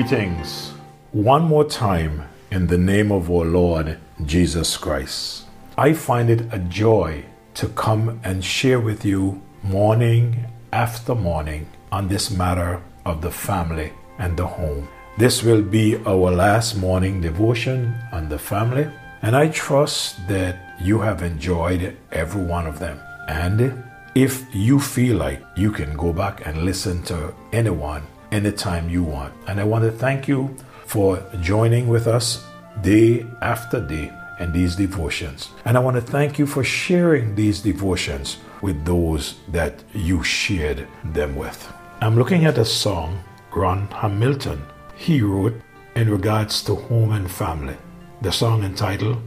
Greetings. One more time in the name of our Lord Jesus Christ. I find it a joy to come and share with you morning after morning on this matter of the family and the home. This will be our last morning devotion on the family, and I trust that you have enjoyed every one of them. And if you feel like you can go back and listen to anyone anytime you want. And I want to thank you for joining with us day after day in these devotions. And I want to thank you for sharing these devotions with those that you shared them with. I'm looking at a song Ron Hamilton he wrote in regards to home and family. The song entitled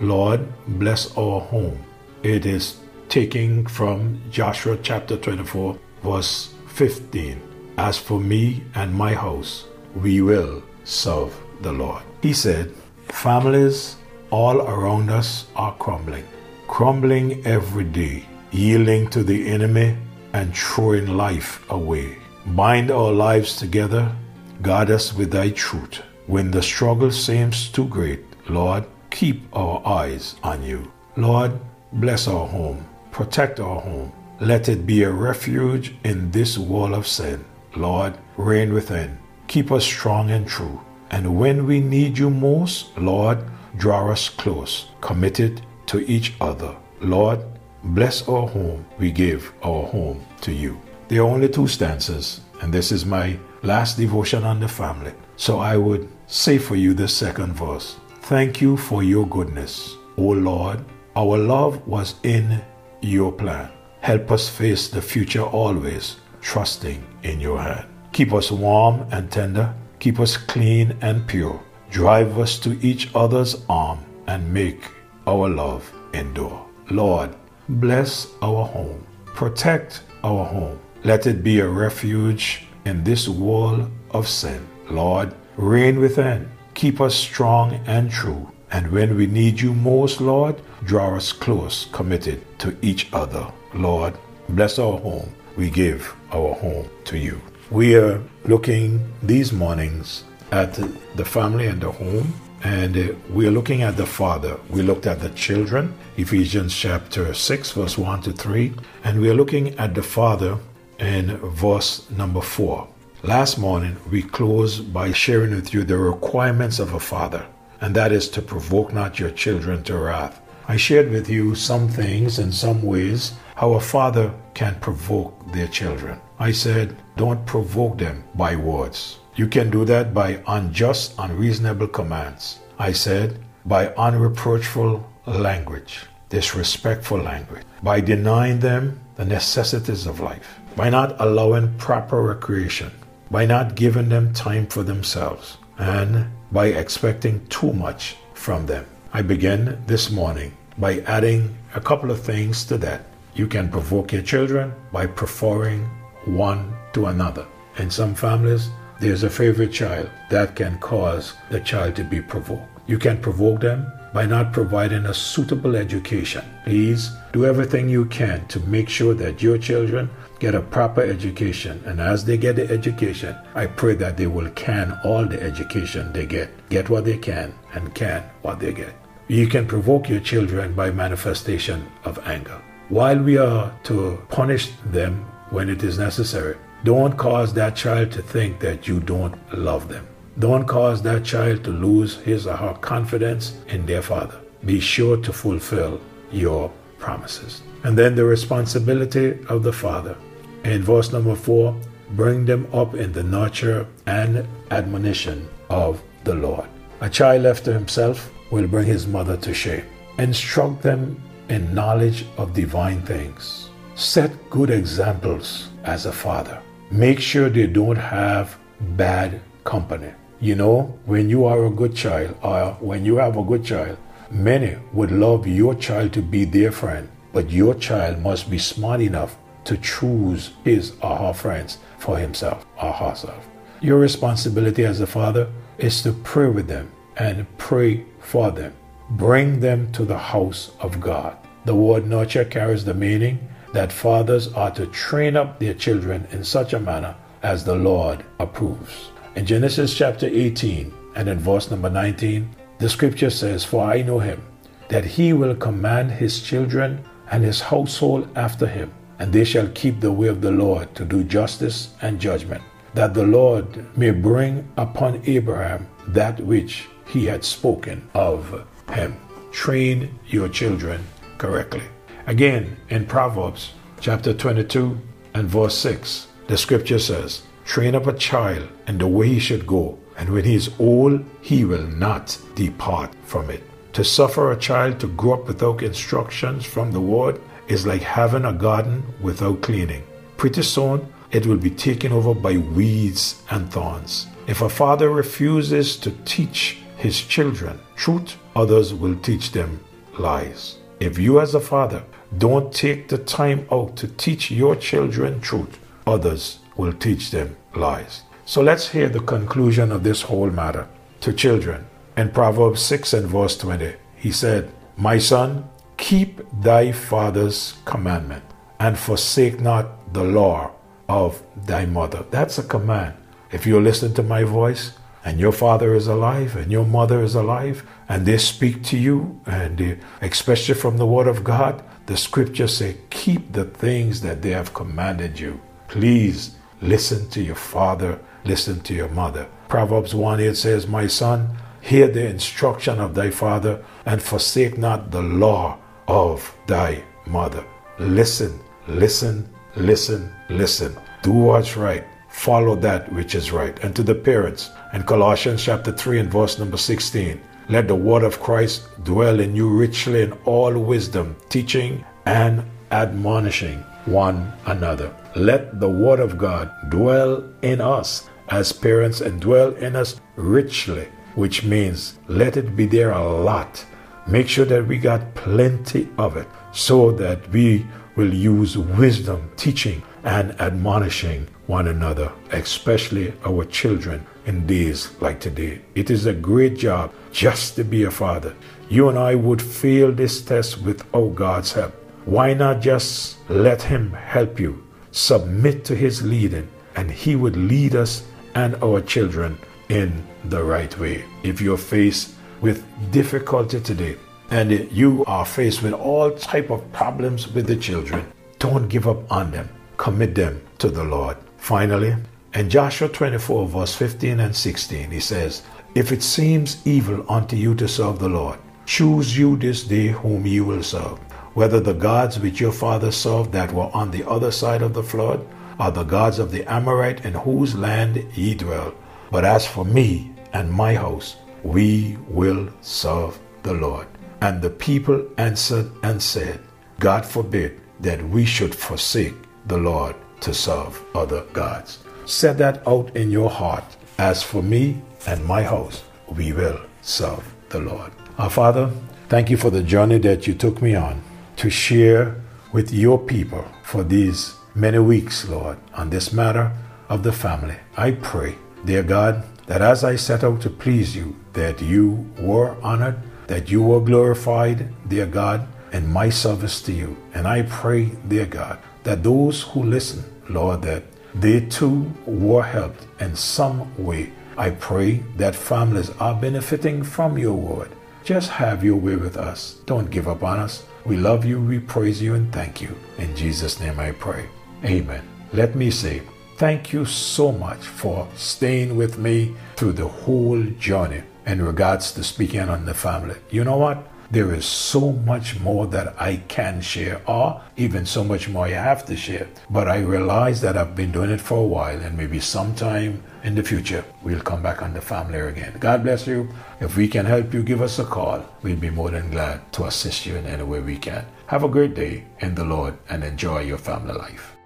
Lord Bless Our Home. It is taking from Joshua chapter 24, verse 15. As for me and my house, we will serve the Lord. He said, Families all around us are crumbling, crumbling every day, yielding to the enemy and throwing life away. Bind our lives together, guard us with thy truth. When the struggle seems too great, Lord, keep our eyes on you. Lord, bless our home, protect our home. Let it be a refuge in this wall of sin. Lord, reign within. Keep us strong and true. And when we need you most, Lord, draw us close, committed to each other. Lord, bless our home. We give our home to you. There are only two stanzas, and this is my last devotion on the family. So I would say for you the second verse Thank you for your goodness. O Lord, our love was in your plan. Help us face the future always, trusting in your hand. Keep us warm and tender. Keep us clean and pure. Drive us to each other's arm and make our love endure. Lord, bless our home. Protect our home. Let it be a refuge in this world of sin. Lord, reign within. Keep us strong and true. And when we need you most, Lord, draw us close, committed to each other. Lord, bless our home. We give our home to you. We are looking these mornings at the family and the home, and uh, we are looking at the father. We looked at the children, Ephesians chapter 6, verse 1 to 3, and we are looking at the father in verse number 4. Last morning, we closed by sharing with you the requirements of a father, and that is to provoke not your children to wrath. I shared with you some things in some ways how a father can provoke their children. I said, don't provoke them by words. You can do that by unjust, unreasonable commands. I said, by unreproachful language, disrespectful language, by denying them the necessities of life, by not allowing proper recreation, by not giving them time for themselves, and by expecting too much from them. I begin this morning by adding a couple of things to that. You can provoke your children by preferring one to another. In some families, there's a favorite child that can cause the child to be provoked. You can provoke them by not providing a suitable education. Please do everything you can to make sure that your children get a proper education. And as they get the education, I pray that they will can all the education they get. Get what they can and can what they get. You can provoke your children by manifestation of anger. While we are to punish them when it is necessary, don't cause that child to think that you don't love them. Don't cause that child to lose his or her confidence in their father. Be sure to fulfill your promises. And then the responsibility of the father. In verse number four, bring them up in the nurture and admonition of the Lord. A child left to himself will bring his mother to shame. Instruct them in knowledge of divine things. Set good examples as a father. Make sure they don't have bad company. You know, when you are a good child, or when you have a good child, many would love your child to be their friend, but your child must be smart enough to choose his or her friends for himself or herself. Your responsibility as a father is to pray with them and pray for them. Bring them to the house of God. The word nurture carries the meaning that fathers are to train up their children in such a manner as the Lord approves. In Genesis chapter 18 and in verse number 19, the scripture says, For I know him, that he will command his children and his household after him, and they shall keep the way of the Lord to do justice and judgment, that the Lord may bring upon Abraham that which he had spoken of him. Train your children correctly. Again, in Proverbs chapter 22 and verse 6, the scripture says, Train up a child in the way he should go, and when he is old, he will not depart from it. To suffer a child to grow up without instructions from the word is like having a garden without cleaning. Pretty soon, it will be taken over by weeds and thorns. If a father refuses to teach his children truth, others will teach them lies. If you, as a father, don't take the time out to teach your children truth, others will teach them lies. So let's hear the conclusion of this whole matter. To children, in Proverbs 6 and verse 20, he said, My son, keep thy father's commandment and forsake not the law of thy mother. That's a command. If you listen to my voice and your father is alive and your mother is alive and they speak to you and they, especially from the word of God, the scriptures say, keep the things that they have commanded you. Please listen to your father, listen to your mother. Proverbs 1 8 says, My son, hear the instruction of thy father and forsake not the law of thy mother. Listen, listen, listen, listen. Do what's right. Follow that which is right. And to the parents, in Colossians chapter 3 and verse number 16, let the word of Christ dwell in you richly in all wisdom, teaching and admonishing one another. Let the word of God dwell in us as parents and dwell in us richly, which means let it be there a lot. Make sure that we got plenty of it so that we will use wisdom, teaching, and admonishing one another, especially our children in days like today. It is a great job just to be a father. You and I would fail this test without oh, God's help. Why not just let Him help you? Submit to His leading, and He would lead us and our children in the right way. If you're faced with difficulty today, and you are faced with all type of problems with the children, don't give up on them. Commit them to the Lord. Finally, in Joshua 24, verse 15 and 16, he says, If it seems evil unto you to serve the Lord, choose you this day whom you will serve, whether the gods which your father served that were on the other side of the flood, are the gods of the Amorite in whose land ye dwell. But as for me and my house, we will serve the Lord. And the people answered and said, God forbid that we should forsake the Lord to serve other gods. Set that out in your heart. As for me and my house, we will serve the Lord. Our Father, thank you for the journey that you took me on to share with your people for these many weeks, Lord, on this matter of the family. I pray, dear God, that as I set out to please you, that you were honored, that you were glorified, dear God, in my service to you. And I pray, dear God, that those who listen, Lord, that they too were helped in some way. I pray that families are benefiting from your word. Just have your way with us. Don't give up on us. We love you, we praise you, and thank you. In Jesus' name I pray. Amen. Let me say, thank you so much for staying with me through the whole journey in regards to speaking on the family. You know what? There is so much more that I can share, or even so much more I have to share. But I realize that I've been doing it for a while, and maybe sometime in the future we'll come back on the family again. God bless you. If we can help you, give us a call. We'll be more than glad to assist you in any way we can. Have a great day in the Lord and enjoy your family life.